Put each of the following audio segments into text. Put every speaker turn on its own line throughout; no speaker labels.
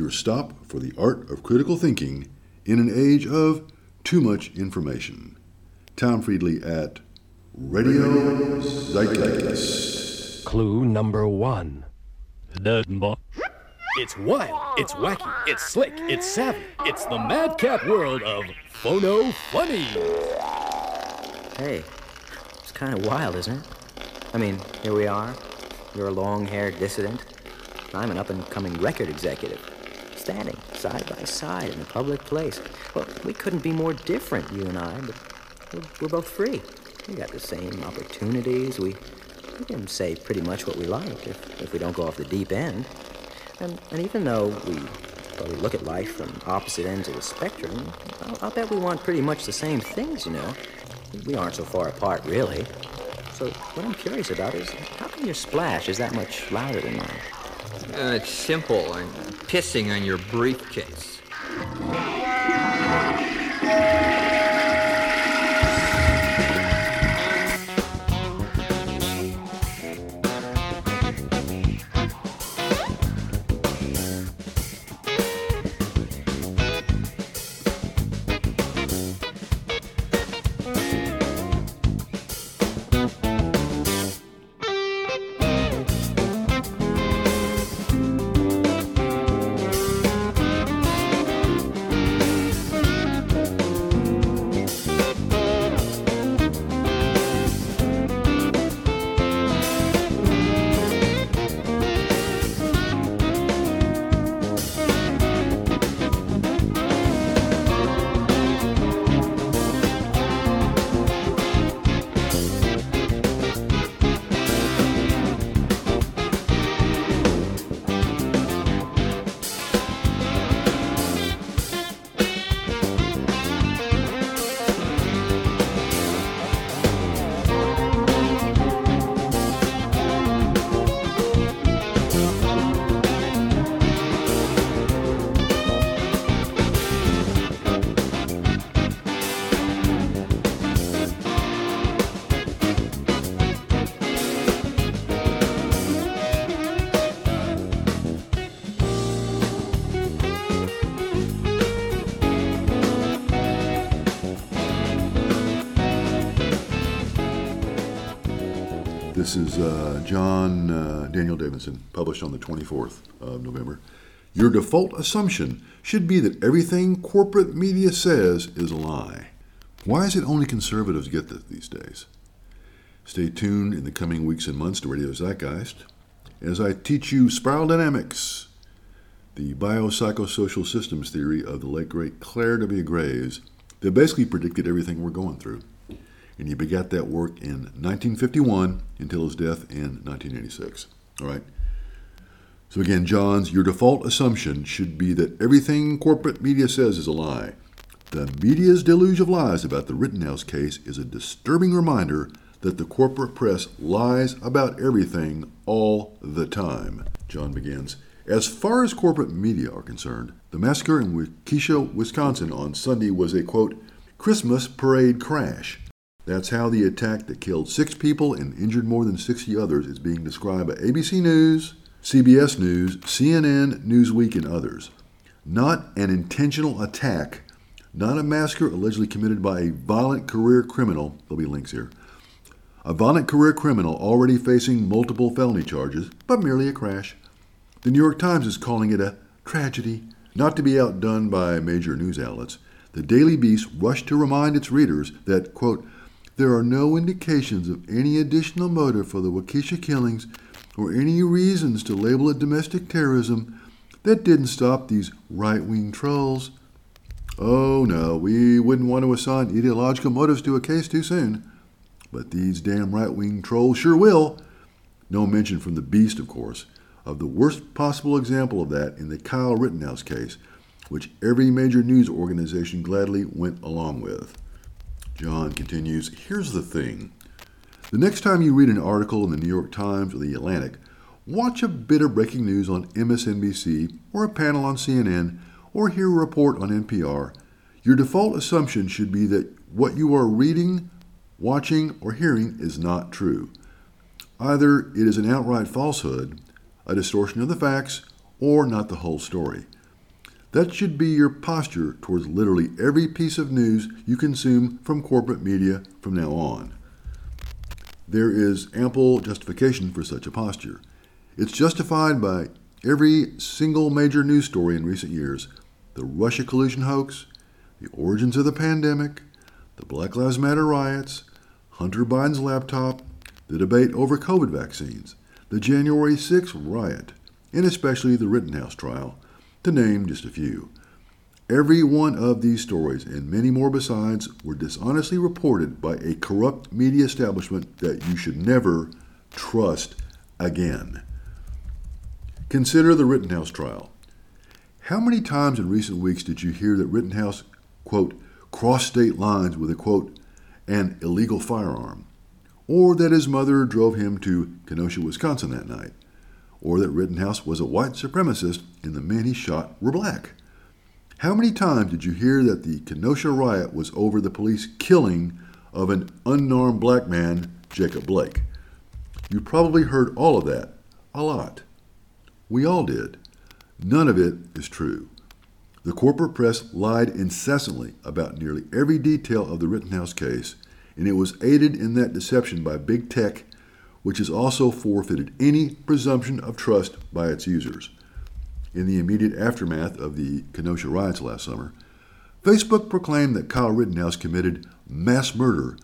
your stop for the art of critical thinking in an age of too much information. Tom Fridley at Radio Zeitgeist.
Clue number one.
It's wild, it's wacky, it's slick, it's savvy. It's the madcap world of Phono Funny.
Hey, it's kind of wild, isn't it? I mean, here we are. You're a long haired dissident. I'm an up and coming record executive. Standing side by side in a public place. Well, we couldn't be more different, you and I, but we're, we're both free. We got the same opportunities. We, we can say pretty much what we like if, if we don't go off the deep end. And, and even though we probably look at life from opposite ends of the spectrum, I'll, I'll bet we want pretty much the same things, you know. We aren't so far apart, really. So what I'm curious about is how come your splash is that much louder than mine?
Uh, it's simple. I'm pissing on your briefcase.
This is uh, John uh, Daniel Davidson, published on the 24th of November. Your default assumption should be that everything corporate media says is a lie. Why is it only conservatives get this these days? Stay tuned in the coming weeks and months to Radio Zeitgeist as I teach you spiral dynamics, the biopsychosocial systems theory of the late great Clare W. Graves that basically predicted everything we're going through and he begat that work in 1951 until his death in 1986. All right. So again, John's your default assumption should be that everything corporate media says is a lie. The media's deluge of lies about the Rittenhouse case is a disturbing reminder that the corporate press lies about everything all the time. John begins. As far as corporate media are concerned, the massacre in Waukesha, Wisconsin on Sunday was a quote, Christmas parade crash. That's how the attack that killed six people and injured more than 60 others is being described by ABC News, CBS News, CNN, Newsweek, and others. Not an intentional attack, not a massacre allegedly committed by a violent career criminal, there'll be links here, a violent career criminal already facing multiple felony charges, but merely a crash. The New York Times is calling it a tragedy, not to be outdone by major news outlets. The Daily Beast rushed to remind its readers that, quote, there are no indications of any additional motive for the Waukesha killings or any reasons to label it domestic terrorism that didn't stop these right wing trolls. Oh no, we wouldn't want to assign ideological motives to a case too soon. But these damn right wing trolls sure will. No mention from the beast, of course, of the worst possible example of that in the Kyle Rittenhouse case, which every major news organization gladly went along with. John continues Here's the thing. The next time you read an article in the New York Times or the Atlantic, watch a bit of breaking news on MSNBC or a panel on CNN or hear a report on NPR. Your default assumption should be that what you are reading, watching, or hearing is not true. Either it is an outright falsehood, a distortion of the facts, or not the whole story. That should be your posture towards literally every piece of news you consume from corporate media from now on. There is ample justification for such a posture. It's justified by every single major news story in recent years the Russia collusion hoax, the origins of the pandemic, the Black Lives Matter riots, Hunter Biden's laptop, the debate over COVID vaccines, the January 6th riot, and especially the Rittenhouse trial, to name just a few. Every one of these stories, and many more besides, were dishonestly reported by a corrupt media establishment that you should never trust again. Consider the Rittenhouse trial. How many times in recent weeks did you hear that Rittenhouse, quote, crossed state lines with a, quote, an illegal firearm? Or that his mother drove him to Kenosha, Wisconsin that night? Or that Rittenhouse was a white supremacist and the men he shot were black? How many times did you hear that the Kenosha riot was over the police killing of an unarmed black man, Jacob Blake? You probably heard all of that, a lot. We all did. None of it is true. The corporate press lied incessantly about nearly every detail of the Rittenhouse case, and it was aided in that deception by big tech, which has also forfeited any presumption of trust by its users in the immediate aftermath of the Kenosha riots last summer, Facebook proclaimed that Kyle Rittenhouse committed mass murder,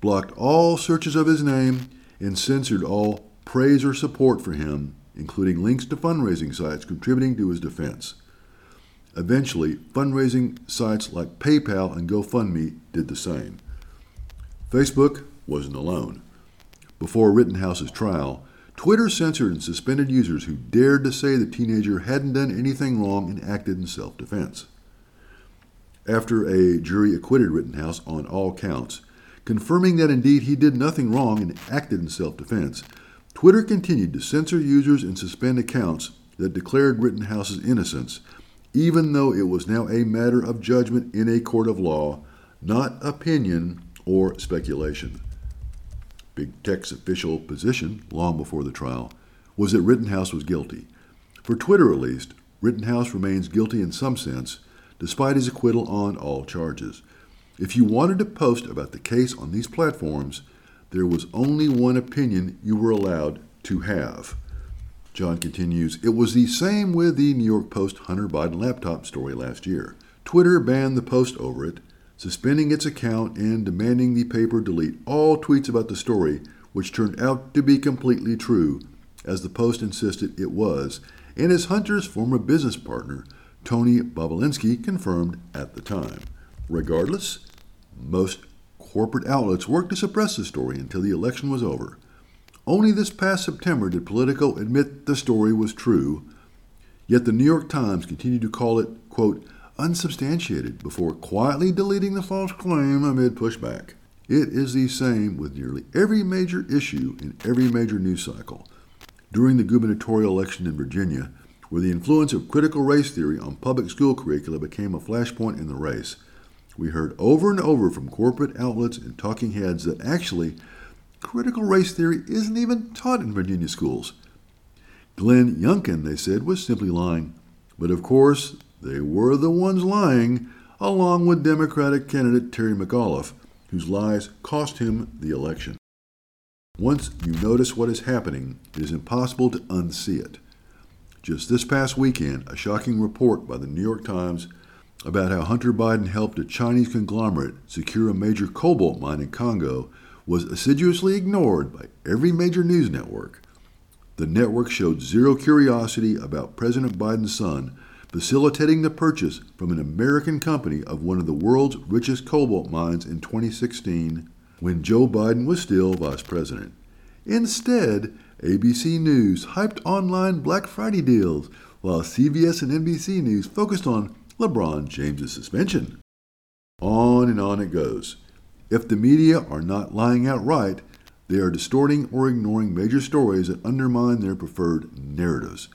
blocked all searches of his name, and censored all praise or support for him, including links to fundraising sites contributing to his defense. Eventually, fundraising sites like PayPal and GoFundMe did the same. Facebook wasn't alone. Before Rittenhouse's trial, Twitter censored and suspended users who dared to say the teenager hadn't done anything wrong and acted in self defense. After a jury acquitted Rittenhouse on all counts, confirming that indeed he did nothing wrong and acted in self defense, Twitter continued to censor users and suspend accounts that declared Rittenhouse's innocence, even though it was now a matter of judgment in a court of law, not opinion or speculation. Big Tech's official position, long before the trial, was that Rittenhouse was guilty. For Twitter, at least, Rittenhouse remains guilty in some sense, despite his acquittal on all charges. If you wanted to post about the case on these platforms, there was only one opinion you were allowed to have. John continues, It was the same with the New York Post Hunter Biden laptop story last year. Twitter banned the post over it, suspending its account and demanding the paper delete all tweets about the story, which turned out to be completely true, as the Post insisted it was, and as Hunter's former business partner, Tony Bobulinski, confirmed at the time. Regardless, most corporate outlets worked to suppress the story until the election was over. Only this past September did Politico admit the story was true, yet the New York Times continued to call it, quote, unsubstantiated before quietly deleting the false claim amid pushback. It is the same with nearly every major issue in every major news cycle. During the gubernatorial election in Virginia, where the influence of critical race theory on public school curricula became a flashpoint in the race, we heard over and over from corporate outlets and talking heads that actually critical race theory isn't even taught in Virginia schools. Glenn Youngkin, they said, was simply lying. But of course, they were the ones lying, along with Democratic candidate Terry McAuliffe, whose lies cost him the election. Once you notice what is happening, it is impossible to unsee it. Just this past weekend, a shocking report by the New York Times about how Hunter Biden helped a Chinese conglomerate secure a major cobalt mine in Congo was assiduously ignored by every major news network. The network showed zero curiosity about President Biden's son facilitating the purchase from an American company of one of the world's richest cobalt mines in 2016 when Joe Biden was still vice president. Instead, ABC News hyped online Black Friday deals, while CBS and NBC News focused on LeBron James' suspension. On and on it goes. If the media are not lying outright, they are distorting or ignoring major stories that undermine their preferred narratives.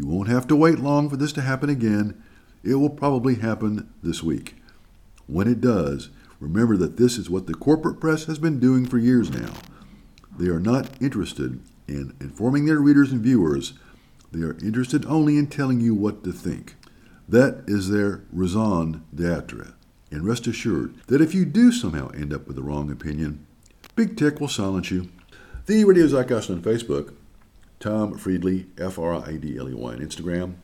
You won't have to wait long for this to happen again. It will probably happen this week. When it does, remember that this is what the corporate press has been doing for years now. They are not interested in informing their readers and viewers, they are interested only in telling you what to think.
That is their raison d'etre. And rest assured that if you do somehow end up with the wrong opinion, Big Tech will silence you. The Radio Zeitgeist on Facebook Tom Fridley, F R I D L E Y on Instagram.